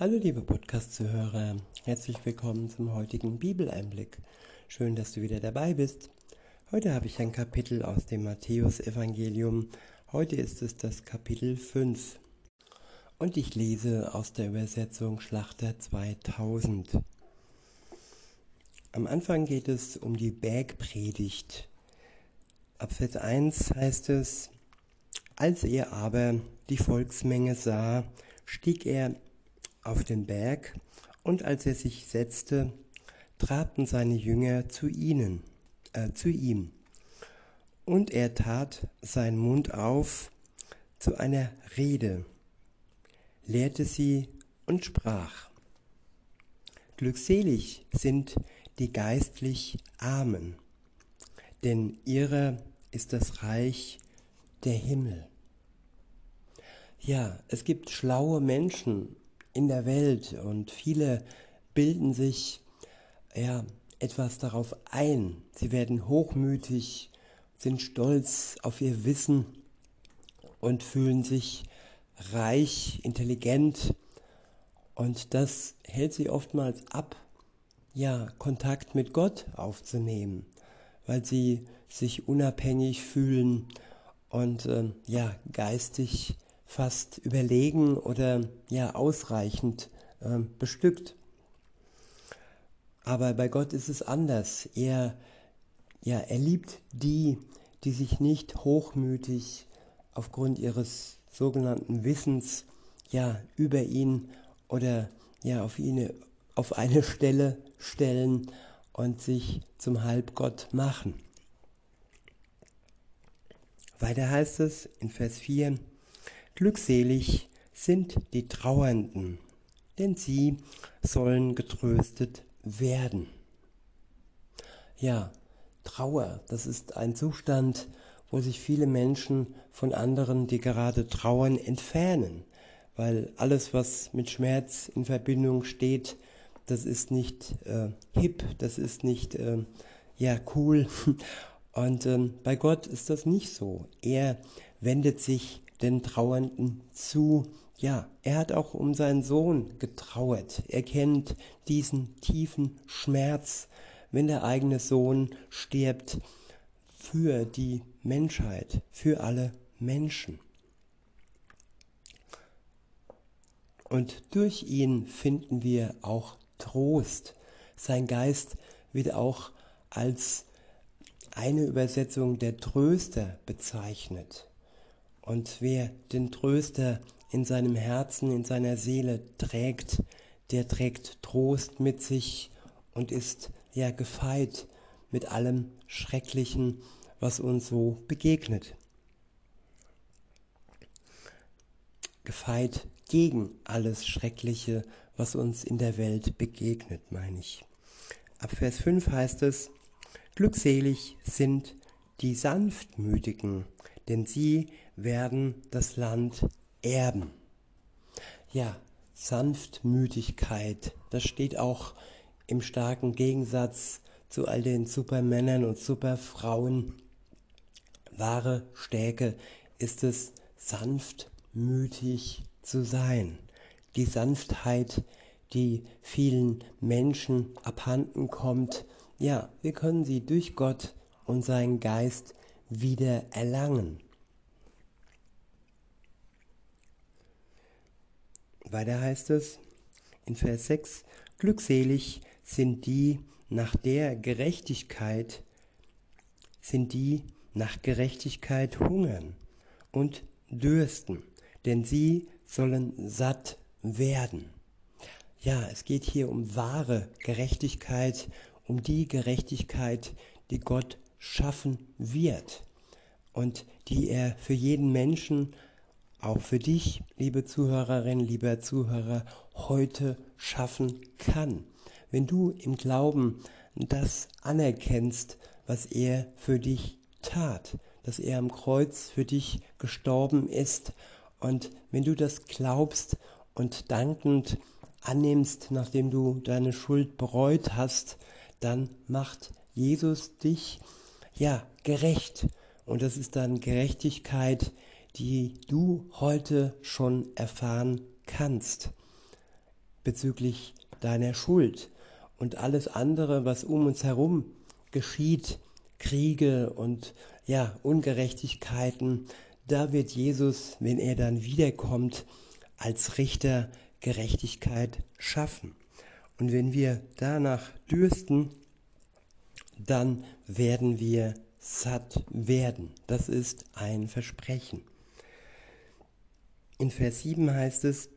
Hallo liebe Podcast-Zuhörer, herzlich willkommen zum heutigen Bibeleinblick. Schön, dass du wieder dabei bist. Heute habe ich ein Kapitel aus dem Matthäusevangelium. Heute ist es das Kapitel 5. Und ich lese aus der Übersetzung Schlachter 2000. Am Anfang geht es um die Bergpredigt. Ab Vers 1 heißt es, als er aber die Volksmenge sah, stieg er auf den Berg, und als er sich setzte, traten seine Jünger zu ihnen, äh, zu ihm. Und er tat seinen Mund auf zu einer Rede, lehrte sie und sprach. Glückselig sind die geistlich Armen, denn ihrer ist das Reich der Himmel. Ja, es gibt schlaue Menschen in der Welt und viele bilden sich ja, etwas darauf ein. Sie werden hochmütig, sind stolz auf ihr Wissen und fühlen sich reich, intelligent und das hält sie oftmals ab, ja, Kontakt mit Gott aufzunehmen, weil sie sich unabhängig fühlen und äh, ja, geistig fast überlegen oder ja ausreichend äh, bestückt. Aber bei Gott ist es anders. Er, ja, er liebt die, die sich nicht hochmütig aufgrund ihres sogenannten Wissens ja über ihn oder ja auf ihn auf eine Stelle stellen und sich zum Halbgott machen. Weiter heißt es in Vers 4, Glückselig sind die Trauernden, denn sie sollen getröstet werden. Ja, Trauer, das ist ein Zustand, wo sich viele Menschen von anderen, die gerade trauern, entfernen, weil alles, was mit Schmerz in Verbindung steht, das ist nicht äh, hip, das ist nicht äh, ja cool. Und ähm, bei Gott ist das nicht so. Er wendet sich den Trauernden zu. Ja, er hat auch um seinen Sohn getrauert. Er kennt diesen tiefen Schmerz, wenn der eigene Sohn stirbt für die Menschheit, für alle Menschen. Und durch ihn finden wir auch Trost. Sein Geist wird auch als eine Übersetzung der Tröster bezeichnet. Und wer den Tröster in seinem Herzen, in seiner Seele trägt, der trägt Trost mit sich und ist ja gefeit mit allem Schrecklichen, was uns so begegnet. Gefeit gegen alles Schreckliche, was uns in der Welt begegnet, meine ich. Ab Vers 5 heißt es, Glückselig sind die Sanftmütigen, denn sie werden das Land erben. Ja, Sanftmütigkeit, das steht auch im starken Gegensatz zu all den Supermännern und Superfrauen. Wahre Stärke ist es, sanftmütig zu sein. Die Sanftheit, die vielen Menschen abhanden kommt, ja, wir können sie durch Gott und seinen Geist wieder erlangen. Weiter heißt es in Vers 6, glückselig sind die nach der Gerechtigkeit, sind die nach Gerechtigkeit hungern und dürsten, denn sie sollen satt werden. Ja, es geht hier um wahre Gerechtigkeit, um die Gerechtigkeit, die Gott schaffen wird und die er für jeden Menschen auch für dich, liebe Zuhörerin, lieber Zuhörer, heute schaffen kann. Wenn du im Glauben das anerkennst, was er für dich tat, dass er am Kreuz für dich gestorben ist und wenn du das glaubst und dankend annimmst, nachdem du deine Schuld bereut hast, dann macht Jesus dich ja gerecht und das ist dann Gerechtigkeit, die du heute schon erfahren kannst. bezüglich deiner Schuld und alles andere, was um uns herum geschieht, Kriege und ja, Ungerechtigkeiten, da wird Jesus, wenn er dann wiederkommt, als Richter Gerechtigkeit schaffen. Und wenn wir danach dürsten, dann werden wir satt werden. Das ist ein Versprechen. In Vers 7 heißt es,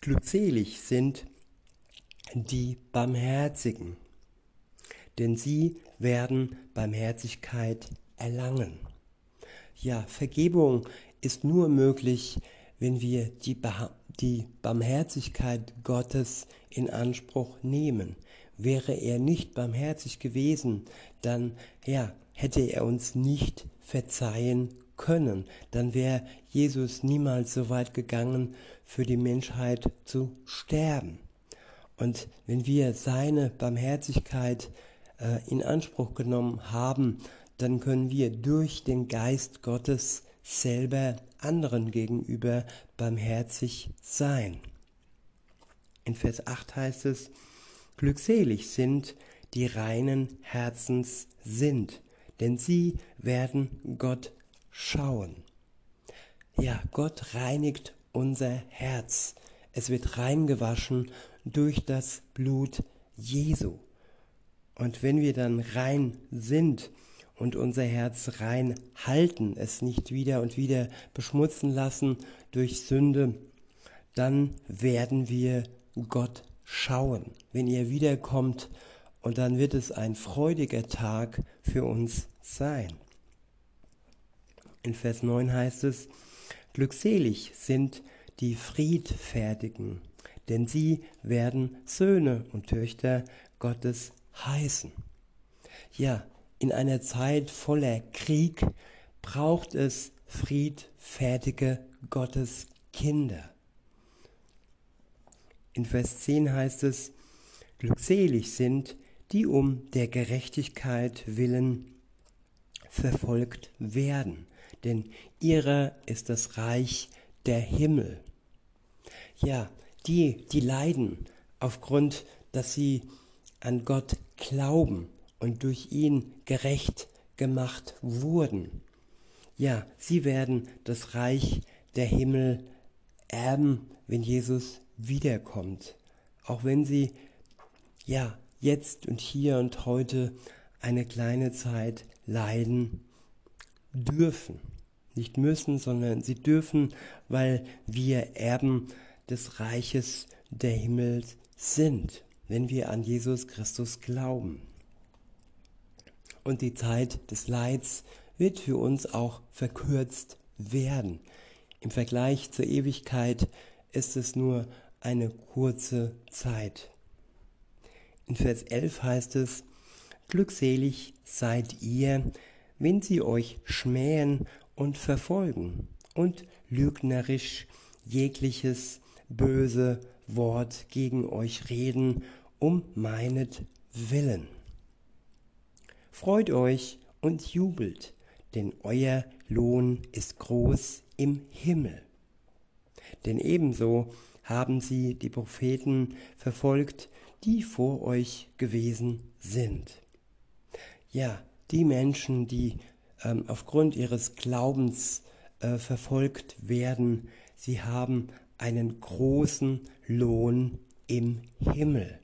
glückselig sind die Barmherzigen, denn sie werden Barmherzigkeit erlangen. Ja, Vergebung ist nur möglich, wenn wir die, die Barmherzigkeit Gottes in Anspruch nehmen. Wäre er nicht barmherzig gewesen, dann ja, hätte er uns nicht verzeihen können. Dann wäre Jesus niemals so weit gegangen, für die Menschheit zu sterben. Und wenn wir seine Barmherzigkeit äh, in Anspruch genommen haben, dann können wir durch den Geist Gottes selber anderen gegenüber barmherzig sein. In Vers 8 heißt es, Glückselig sind, die reinen Herzens sind, denn sie werden Gott schauen. Ja, Gott reinigt unser Herz. Es wird reingewaschen durch das Blut Jesu. Und wenn wir dann rein sind und unser Herz rein halten, es nicht wieder und wieder beschmutzen lassen durch Sünde, dann werden wir Gott schauen, wenn ihr wiederkommt, und dann wird es ein freudiger Tag für uns sein. In Vers 9 heißt es, Glückselig sind die Friedfertigen, denn sie werden Söhne und Töchter Gottes heißen. Ja, in einer Zeit voller Krieg braucht es friedfertige Gottes Kinder. In Vers 10 heißt es, Glückselig sind, die um der Gerechtigkeit willen verfolgt werden, denn ihrer ist das Reich der Himmel. Ja, die, die leiden aufgrund, dass sie an Gott glauben und durch ihn gerecht gemacht wurden. Ja, sie werden das Reich der Himmel erben, wenn Jesus wiederkommt. Auch wenn sie ja jetzt und hier und heute eine kleine Zeit leiden dürfen. Nicht müssen, sondern sie dürfen, weil wir Erben des Reiches der Himmel sind, wenn wir an Jesus Christus glauben. Und die Zeit des Leids wird für uns auch verkürzt werden. Im Vergleich zur Ewigkeit ist es nur eine kurze Zeit. In Vers 11 heißt es, Glückselig seid ihr, wenn sie euch schmähen und verfolgen und lügnerisch jegliches böse Wort gegen euch reden, um meinetwillen. Freut euch und jubelt, denn euer Lohn ist groß im Himmel. Denn ebenso haben sie die Propheten verfolgt, die vor euch gewesen sind. Ja, die Menschen, die ähm, aufgrund ihres Glaubens äh, verfolgt werden, sie haben einen großen Lohn im Himmel.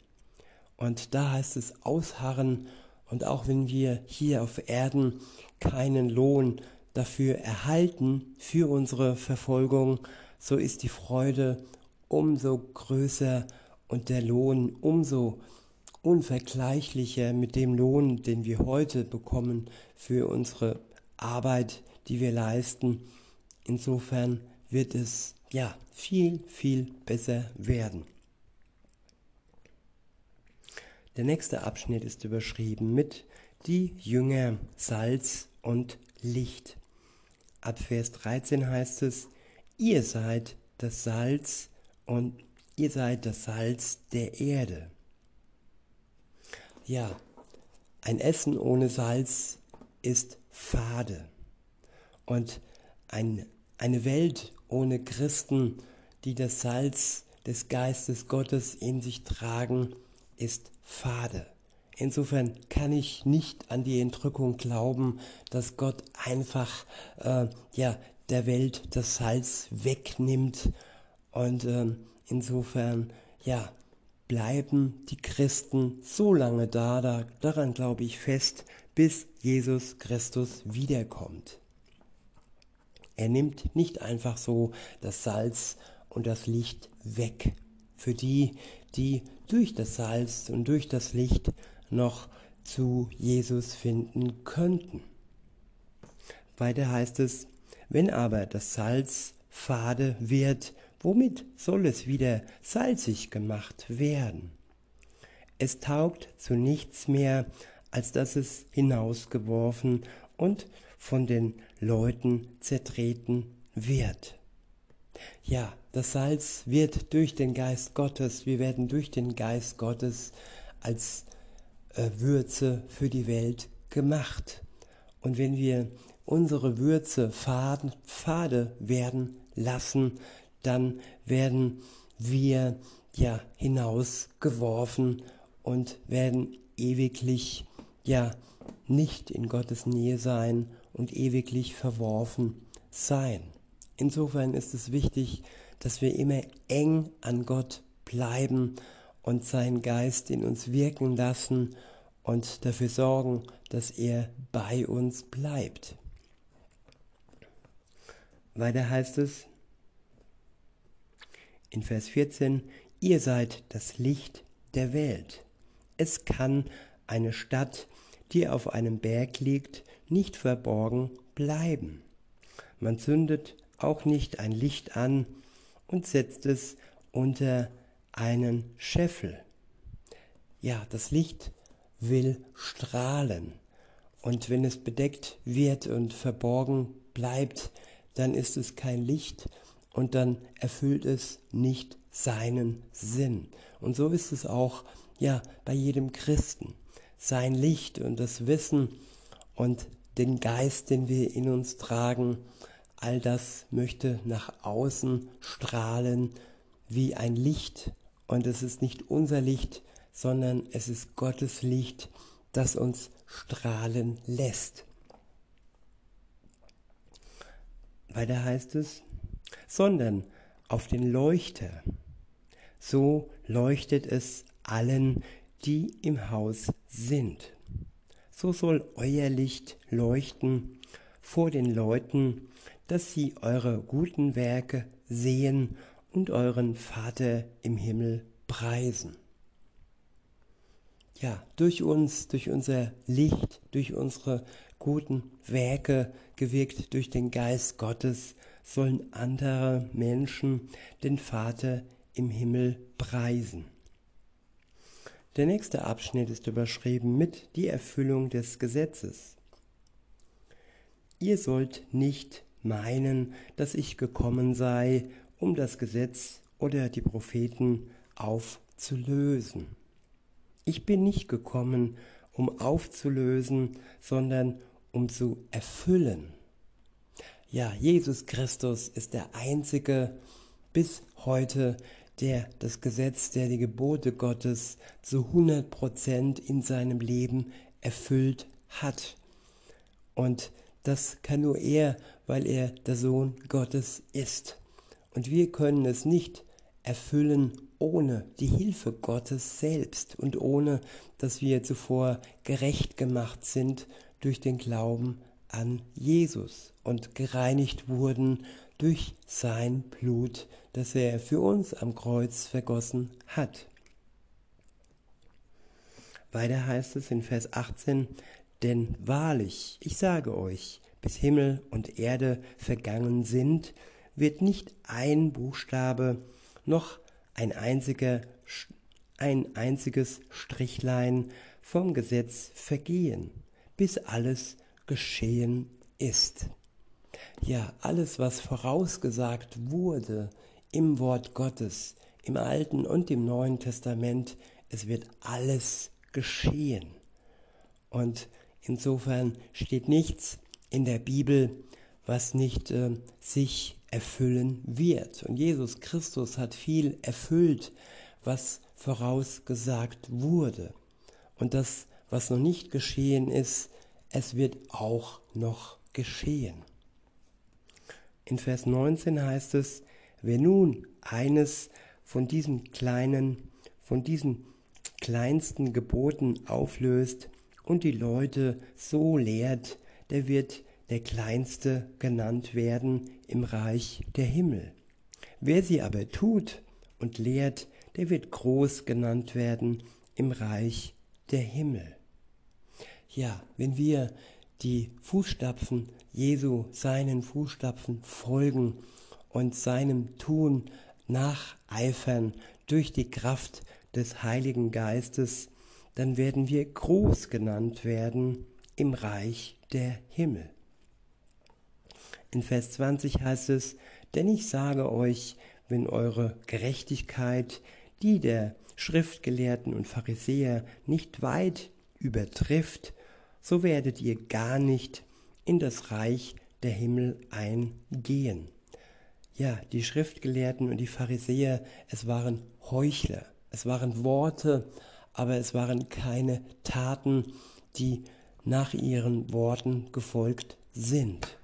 Und da heißt es ausharren und auch wenn wir hier auf Erden keinen Lohn dafür erhalten, für unsere Verfolgung, so ist die Freude umso größer und der Lohn umso unvergleichlicher mit dem Lohn, den wir heute bekommen für unsere Arbeit, die wir leisten. Insofern wird es ja viel, viel besser werden. Der nächste Abschnitt ist überschrieben mit die Jünger Salz und Licht. Ab Vers 13 heißt es, ihr seid das Salz und ihr seid das Salz der Erde. Ja, ein Essen ohne Salz ist fade. Und ein, eine Welt ohne Christen, die das Salz des Geistes Gottes in sich tragen, ist fade. Insofern kann ich nicht an die Entrückung glauben, dass Gott einfach äh, ja, der Welt das Salz wegnimmt. Und äh, insofern ja, bleiben die Christen so lange da, da daran glaube ich fest, bis Jesus Christus wiederkommt. Er nimmt nicht einfach so das Salz und das Licht weg. Für die, die durch das Salz und durch das Licht noch zu Jesus finden könnten. Weiter heißt es, wenn aber das Salz fade wird, womit soll es wieder salzig gemacht werden? Es taugt zu nichts mehr, als dass es hinausgeworfen und von den Leuten zertreten wird. Ja, das Salz wird durch den Geist Gottes, wir werden durch den Geist Gottes als äh, Würze für die Welt gemacht. Und wenn wir unsere Würze fade, fade werden lassen, dann werden wir ja hinausgeworfen und werden ewiglich ja nicht in Gottes Nähe sein und ewiglich verworfen sein. Insofern ist es wichtig, dass wir immer eng an Gott bleiben und seinen Geist in uns wirken lassen und dafür sorgen, dass er bei uns bleibt. Weiter heißt es in Vers 14, ihr seid das Licht der Welt. Es kann eine Stadt, die auf einem Berg liegt, nicht verborgen bleiben. Man zündet auch nicht ein Licht an und setzt es unter einen Scheffel. Ja, das Licht will strahlen. Und wenn es bedeckt wird und verborgen bleibt, dann ist es kein Licht und dann erfüllt es nicht seinen Sinn. Und so ist es auch ja bei jedem Christen. Sein Licht und das Wissen und den Geist, den wir in uns tragen, all das möchte nach außen strahlen wie ein Licht. Und es ist nicht unser Licht, sondern es ist Gottes Licht, das uns strahlen lässt. Weiter heißt es, sondern auf den Leuchter. So leuchtet es allen, die im Haus sind. So soll euer Licht leuchten vor den Leuten, dass sie eure guten Werke sehen und euren Vater im Himmel preisen. Ja, durch uns, durch unser Licht, durch unsere guten Werke, gewirkt durch den Geist Gottes, sollen andere Menschen den Vater im Himmel preisen. Der nächste Abschnitt ist überschrieben mit die Erfüllung des Gesetzes. Ihr sollt nicht meinen, dass ich gekommen sei, um das Gesetz oder die Propheten aufzulösen. Ich bin nicht gekommen, um aufzulösen, sondern um zu erfüllen. Ja, Jesus Christus ist der Einzige bis heute, der das Gesetz, der die Gebote Gottes zu 100 Prozent in seinem Leben erfüllt hat. Und das kann nur er, weil er der Sohn Gottes ist. Und wir können es nicht erfüllen ohne die Hilfe Gottes selbst und ohne, dass wir zuvor gerecht gemacht sind durch den Glauben an Jesus und gereinigt wurden durch sein Blut, das er für uns am Kreuz vergossen hat. Weiter heißt es in Vers 18, denn wahrlich, ich sage euch, bis Himmel und Erde vergangen sind, wird nicht ein Buchstabe noch ein, einziger, ein einziges Strichlein vom Gesetz vergehen, bis alles geschehen ist. Ja, alles, was vorausgesagt wurde im Wort Gottes, im Alten und im Neuen Testament, es wird alles geschehen. Und insofern steht nichts in der Bibel, was nicht äh, sich erfüllen wird. Und Jesus Christus hat viel erfüllt, was vorausgesagt wurde. Und das, was noch nicht geschehen ist, es wird auch noch geschehen. In Vers 19 heißt es, wer nun eines von diesen kleinen, von diesen kleinsten Geboten auflöst und die Leute so lehrt, der wird der Kleinste genannt werden im Reich der Himmel. Wer sie aber tut und lehrt, der wird groß genannt werden im Reich der Himmel. Ja, wenn wir die Fußstapfen Jesu, seinen Fußstapfen folgen und seinem Tun nacheifern durch die Kraft des Heiligen Geistes, dann werden wir groß genannt werden im Reich der Himmel. In Vers 20 heißt es, denn ich sage euch, wenn eure Gerechtigkeit die der Schriftgelehrten und Pharisäer nicht weit übertrifft, so werdet ihr gar nicht in das Reich der Himmel eingehen. Ja, die Schriftgelehrten und die Pharisäer, es waren Heuchler, es waren Worte, aber es waren keine Taten, die nach ihren Worten gefolgt sind.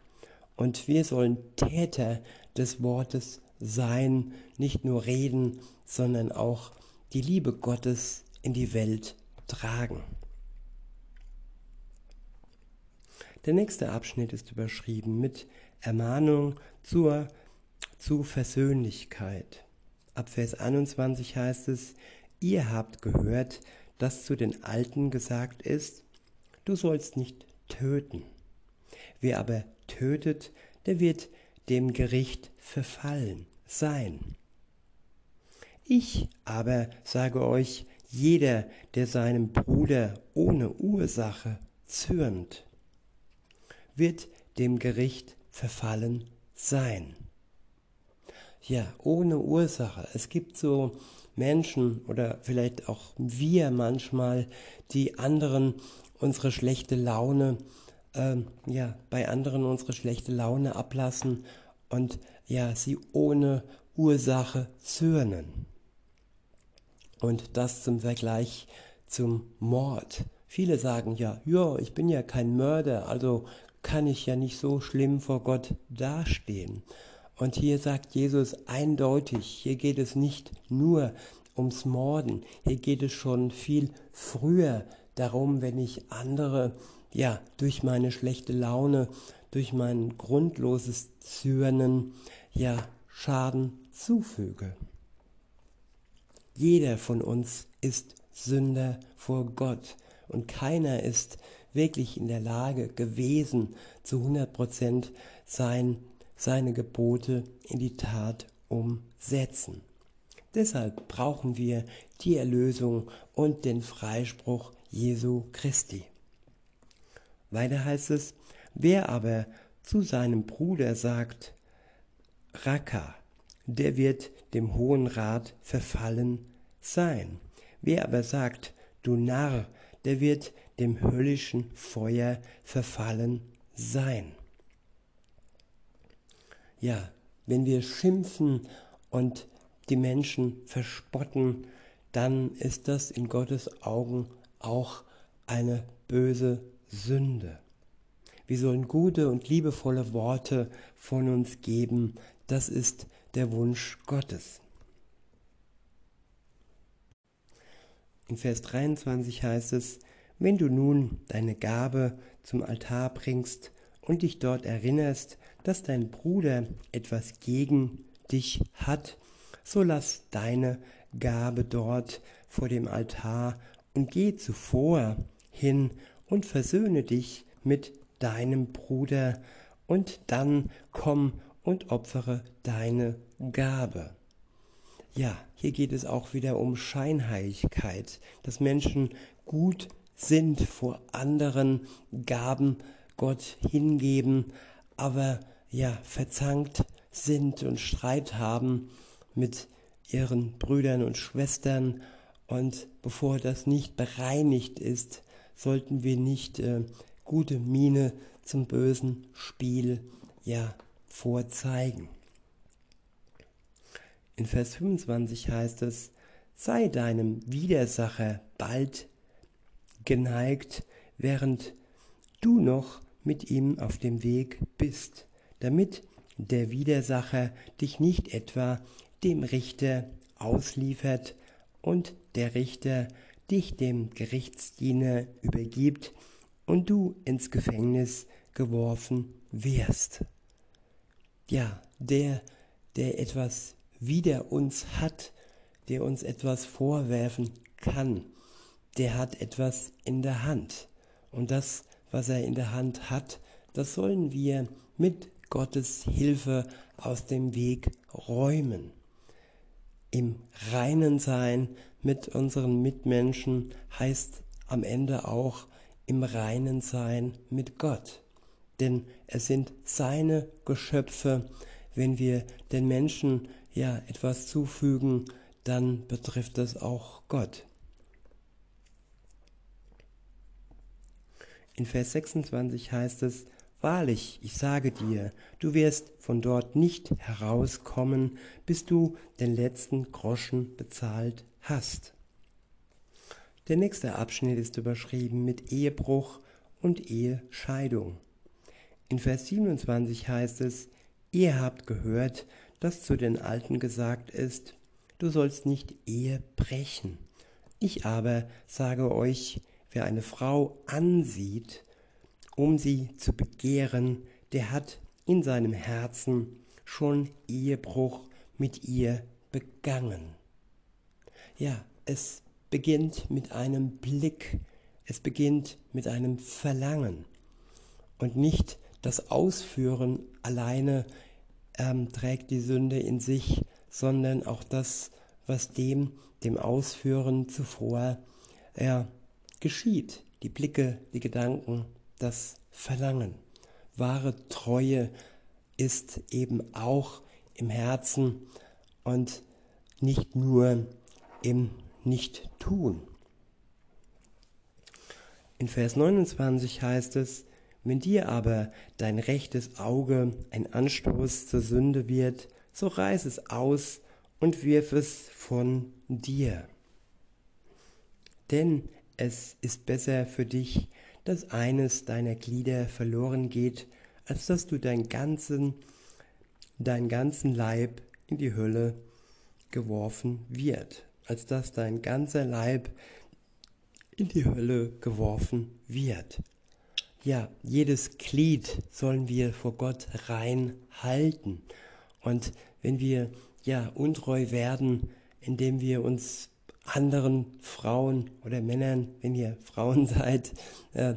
Und wir sollen Täter des Wortes sein, nicht nur reden, sondern auch die Liebe Gottes in die Welt tragen. Der nächste Abschnitt ist überschrieben mit Ermahnung zur, zu Versöhnlichkeit. Ab Vers 21 heißt es, ihr habt gehört, dass zu den Alten gesagt ist, du sollst nicht töten. Wer aber tötet, der wird dem Gericht verfallen sein. Ich aber sage euch, jeder, der seinem Bruder ohne Ursache zürnt, wird dem Gericht verfallen sein. Ja, ohne Ursache. Es gibt so Menschen oder vielleicht auch wir manchmal, die anderen unsere schlechte Laune, äh, ja, bei anderen unsere schlechte Laune ablassen und ja, sie ohne Ursache zürnen. Und das zum Vergleich zum Mord. Viele sagen ja, ja, ich bin ja kein Mörder, also kann ich ja nicht so schlimm vor Gott dastehen. Und hier sagt Jesus eindeutig, hier geht es nicht nur ums Morden, hier geht es schon viel früher darum, wenn ich andere, ja, durch meine schlechte Laune, durch mein grundloses Zürnen, ja, Schaden zufüge. Jeder von uns ist Sünder vor Gott und keiner ist wirklich in der Lage gewesen, zu 100 Prozent sein, seine Gebote in die Tat umsetzen. Deshalb brauchen wir die Erlösung und den Freispruch Jesu Christi. Weiter heißt es, wer aber zu seinem Bruder sagt, Raka, der wird dem Hohen Rat verfallen sein. Wer aber sagt, du Narr, der wird dem höllischen Feuer verfallen sein. Ja, wenn wir schimpfen und die Menschen verspotten, dann ist das in Gottes Augen auch eine böse Sünde. Wir sollen gute und liebevolle Worte von uns geben. Das ist der Wunsch Gottes. In Vers 23 heißt es, wenn du nun deine Gabe zum Altar bringst und dich dort erinnerst, dass dein Bruder etwas gegen dich hat, so lass deine Gabe dort vor dem Altar und geh zuvor hin und versöhne dich mit deinem Bruder und dann komm und opfere deine Gabe. Ja, hier geht es auch wieder um Scheinheiligkeit, dass Menschen gut sind vor anderen Gaben Gott hingeben, aber ja, verzankt sind und Streit haben mit ihren Brüdern und Schwestern und bevor das nicht bereinigt ist, sollten wir nicht äh, gute Miene zum bösen Spiel ja vorzeigen. In Vers 25 heißt es, sei deinem Widersacher bald geneigt, während du noch mit ihm auf dem Weg bist, damit der Widersacher dich nicht etwa dem Richter ausliefert und der Richter dich dem Gerichtsdiener übergibt und du ins Gefängnis geworfen wirst. Ja, der, der etwas wider uns hat, der uns etwas vorwerfen kann, der hat etwas in der Hand. Und das, was er in der Hand hat, das sollen wir mit Gottes Hilfe aus dem Weg räumen. Im Reinen sein mit unseren Mitmenschen heißt am Ende auch im Reinen sein mit Gott. Denn es sind seine Geschöpfe. Wenn wir den Menschen ja etwas zufügen, dann betrifft es auch Gott. In Vers 26 heißt es, Wahrlich, ich sage dir, du wirst von dort nicht herauskommen, bis du den letzten Groschen bezahlt hast. Der nächste Abschnitt ist überschrieben mit Ehebruch und Ehescheidung. In Vers 27 heißt es, ihr habt gehört, dass zu den Alten gesagt ist, du sollst nicht Ehe brechen. Ich aber sage euch, wer eine Frau ansieht, um sie zu begehren, der hat in seinem Herzen schon Ehebruch mit ihr begangen. Ja, es beginnt mit einem Blick, es beginnt mit einem Verlangen und nicht das Ausführen alleine ähm, trägt die Sünde in sich, sondern auch das, was dem, dem Ausführen zuvor äh, geschieht. Die Blicke, die Gedanken, das Verlangen. Wahre Treue ist eben auch im Herzen und nicht nur im Nicht-Tun. In Vers 29 heißt es, wenn dir aber dein rechtes Auge ein Anstoß zur Sünde wird, so reiß es aus und wirf es von dir. Denn es ist besser für dich, dass eines deiner Glieder verloren geht, als dass du deinen ganzen, deinen ganzen Leib in die Hölle geworfen wird, als dass dein ganzer Leib in die Hölle geworfen wird. Ja, jedes Glied sollen wir vor Gott rein halten. Und wenn wir ja untreu werden, indem wir uns anderen Frauen oder Männern, wenn ihr Frauen seid, äh,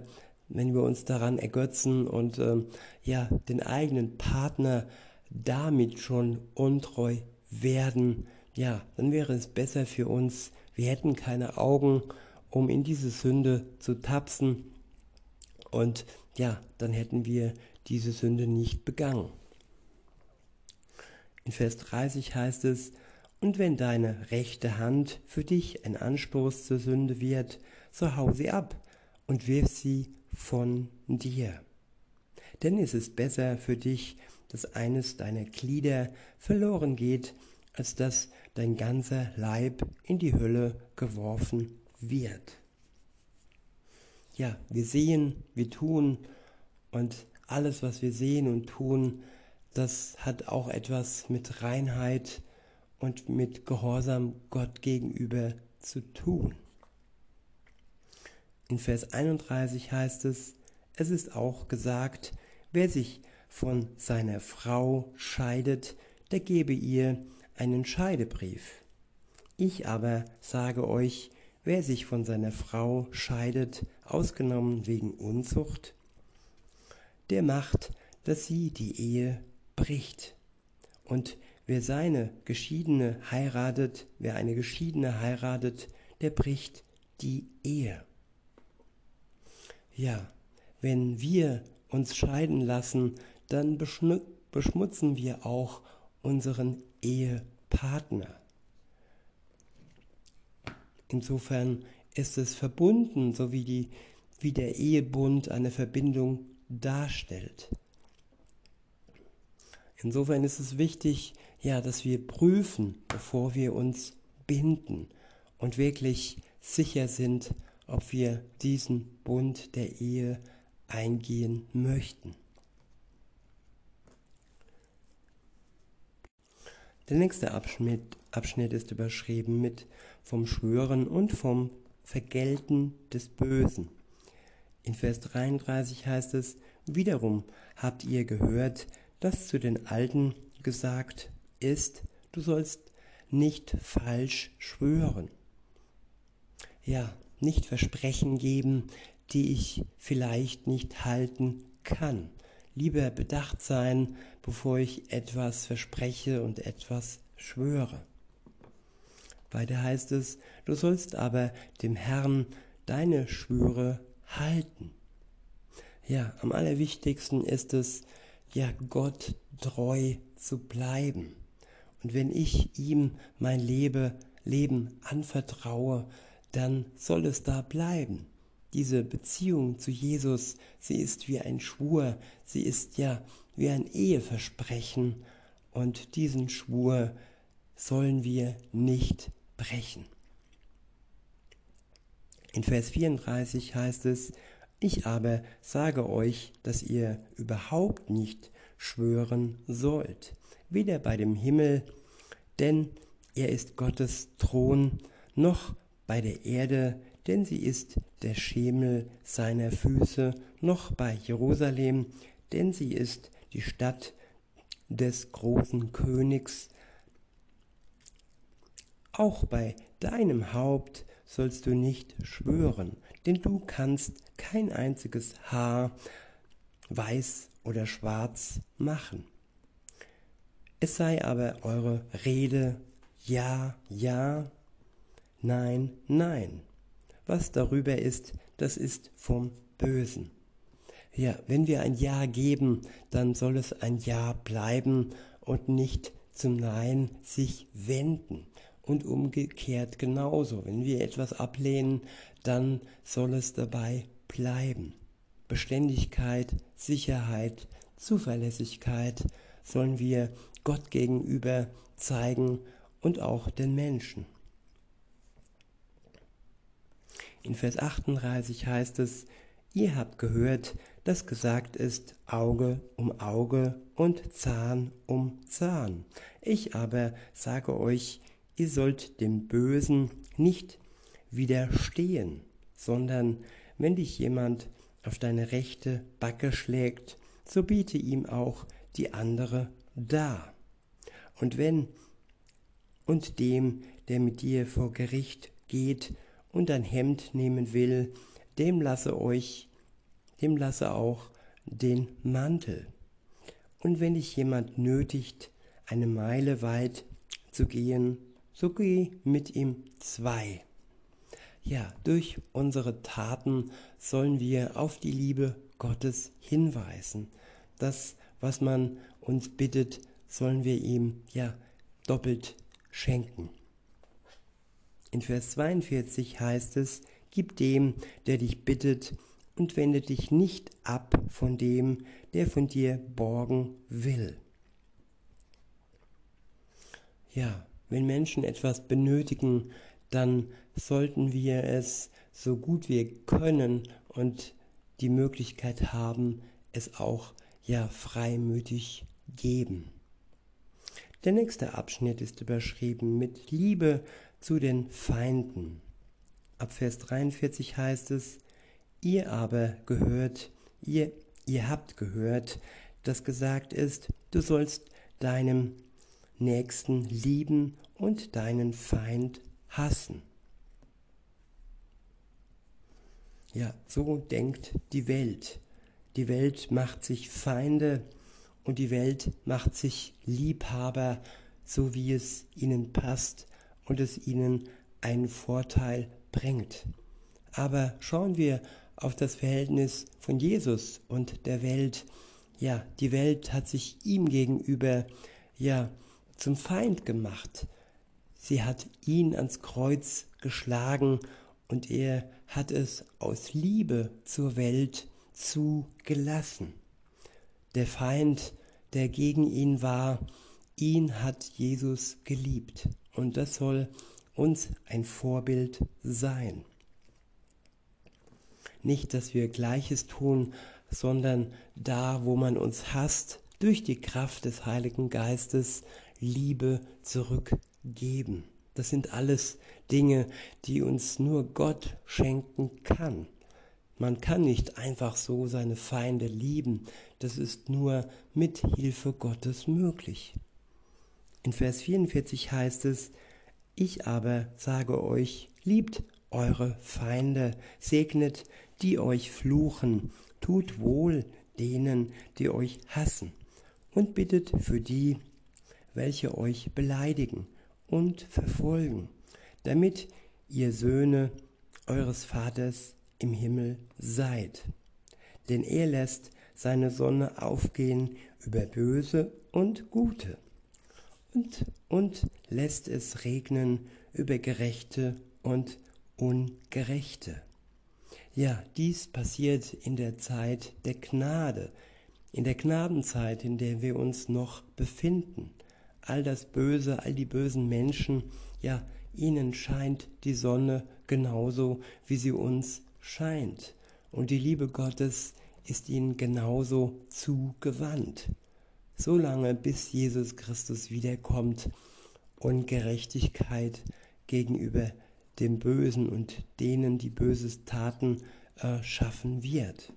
wenn wir uns daran ergötzen und äh, ja den eigenen Partner damit schon untreu werden, ja, dann wäre es besser für uns, wir hätten keine Augen, um in diese Sünde zu tapsen und ja, dann hätten wir diese Sünde nicht begangen. In Vers 30 heißt es, und wenn deine rechte Hand für dich ein Anstoß zur Sünde wird, so hau sie ab und wirf sie von dir. Denn es ist besser für dich, dass eines deiner Glieder verloren geht, als dass dein ganzer Leib in die Hölle geworfen wird. Ja, wir sehen, wir tun und alles, was wir sehen und tun, das hat auch etwas mit Reinheit und mit Gehorsam Gott gegenüber zu tun. In Vers 31 heißt es, es ist auch gesagt, wer sich von seiner Frau scheidet, der gebe ihr einen Scheidebrief. Ich aber sage euch, wer sich von seiner Frau scheidet, ausgenommen wegen Unzucht, der macht, dass sie die Ehe bricht. Und Wer seine Geschiedene heiratet, wer eine Geschiedene heiratet, der bricht die Ehe. Ja, wenn wir uns scheiden lassen, dann beschmutzen wir auch unseren Ehepartner. Insofern ist es verbunden, so wie, die, wie der Ehebund eine Verbindung darstellt. Insofern ist es wichtig, ja, dass wir prüfen, bevor wir uns binden und wirklich sicher sind, ob wir diesen Bund der Ehe eingehen möchten. Der nächste Abschnitt, Abschnitt ist überschrieben mit vom Schwören und vom Vergelten des Bösen. In Vers 33 heißt es, wiederum habt ihr gehört, dass zu den Alten gesagt ist, du sollst nicht falsch schwören. Ja, nicht Versprechen geben, die ich vielleicht nicht halten kann. Lieber bedacht sein, bevor ich etwas verspreche und etwas schwöre. Weiter heißt es, du sollst aber dem Herrn deine Schwüre halten. Ja, am allerwichtigsten ist es, ja, Gott treu zu bleiben. Und wenn ich ihm mein Lebe, Leben anvertraue, dann soll es da bleiben. Diese Beziehung zu Jesus, sie ist wie ein Schwur, sie ist ja wie ein Eheversprechen und diesen Schwur sollen wir nicht brechen. In Vers 34 heißt es, ich aber sage euch, dass ihr überhaupt nicht schwören sollt, weder bei dem Himmel, denn er ist Gottes Thron, noch bei der Erde, denn sie ist der Schemel seiner Füße, noch bei Jerusalem, denn sie ist die Stadt des großen Königs. Auch bei deinem Haupt sollst du nicht schwören, denn du kannst kein einziges Haar weiß oder schwarz machen. Es sei aber eure Rede ja, ja, nein, nein. Was darüber ist, das ist vom Bösen. Ja, wenn wir ein Ja geben, dann soll es ein Ja bleiben und nicht zum Nein sich wenden. Und umgekehrt genauso. Wenn wir etwas ablehnen, dann soll es dabei bleiben. Beständigkeit, Sicherheit, Zuverlässigkeit sollen wir Gott gegenüber zeigen und auch den Menschen. In Vers 38 heißt es, ihr habt gehört, dass gesagt ist Auge um Auge und Zahn um Zahn. Ich aber sage euch, ihr sollt dem Bösen nicht widerstehen, sondern wenn dich jemand auf deine rechte Backe schlägt, so biete ihm auch die andere dar. Und wenn und dem, der mit dir vor Gericht geht und ein Hemd nehmen will, dem lasse euch, dem lasse auch den Mantel. Und wenn dich jemand nötigt, eine Meile weit zu gehen, so geh mit ihm zwei. Ja, durch unsere Taten sollen wir auf die Liebe Gottes hinweisen. Das, was man uns bittet, sollen wir ihm ja doppelt schenken. In Vers 42 heißt es, Gib dem, der dich bittet, und wende dich nicht ab von dem, der von dir borgen will. Ja, wenn Menschen etwas benötigen, dann sollten wir es so gut wir können und die Möglichkeit haben, es auch ja freimütig geben. Der nächste Abschnitt ist überschrieben mit Liebe zu den Feinden. Ab Vers 43 heißt es, ihr aber gehört, ihr, ihr habt gehört, dass gesagt ist, du sollst deinem Nächsten lieben und deinen Feind hassen. Ja, so denkt die Welt. Die Welt macht sich Feinde und die Welt macht sich Liebhaber, so wie es ihnen passt und es ihnen einen Vorteil bringt. Aber schauen wir auf das Verhältnis von Jesus und der Welt. Ja, die Welt hat sich ihm gegenüber ja zum Feind gemacht. Sie hat ihn ans Kreuz geschlagen und er hat es aus Liebe zur Welt zugelassen. Der Feind, der gegen ihn war, ihn hat Jesus geliebt und das soll uns ein Vorbild sein. Nicht, dass wir Gleiches tun, sondern da, wo man uns hasst, durch die Kraft des Heiligen Geistes Liebe zurückgeben. Das sind alles Dinge, die uns nur Gott schenken kann. Man kann nicht einfach so seine Feinde lieben. Das ist nur mit Hilfe Gottes möglich. In Vers 44 heißt es, ich aber sage euch, liebt eure Feinde, segnet, die euch fluchen, tut wohl denen, die euch hassen, und bittet für die, welche euch beleidigen und verfolgen, damit ihr Söhne eures Vaters im Himmel seid. Denn er lässt seine Sonne aufgehen über Böse und Gute und, und lässt es regnen über Gerechte und Ungerechte. Ja, dies passiert in der Zeit der Gnade, in der Gnadenzeit, in der wir uns noch befinden. All das Böse, all die bösen Menschen, ja, ihnen scheint die Sonne genauso, wie sie uns scheint. Und die Liebe Gottes ist ihnen genauso zugewandt. Solange bis Jesus Christus wiederkommt und Gerechtigkeit gegenüber dem Bösen und denen, die Böses taten, äh, schaffen wird.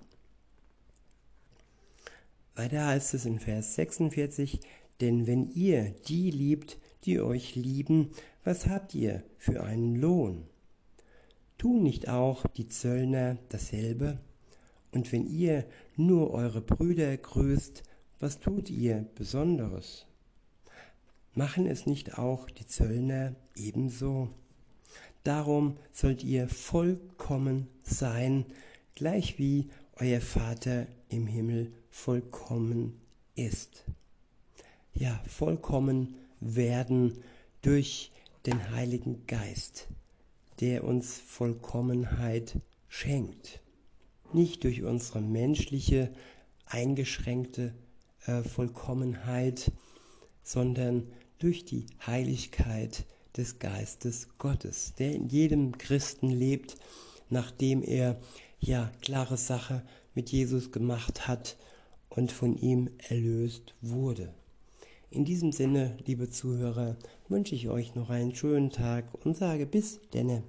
Weiter heißt es in Vers 46, denn wenn ihr die liebt, die euch lieben, was habt ihr für einen Lohn? Tun nicht auch die Zöllner dasselbe? Und wenn ihr nur eure Brüder grüßt, was tut ihr Besonderes? Machen es nicht auch die Zöllner ebenso? Darum sollt ihr vollkommen sein, gleich wie euer Vater im Himmel vollkommen ist. Ja, vollkommen werden durch den Heiligen Geist, der uns Vollkommenheit schenkt. Nicht durch unsere menschliche, eingeschränkte äh, Vollkommenheit, sondern durch die Heiligkeit des Geistes Gottes, der in jedem Christen lebt, nachdem er ja klare Sache mit Jesus gemacht hat und von ihm erlöst wurde. In diesem Sinne, liebe Zuhörer, wünsche ich euch noch einen schönen Tag und sage bis denne.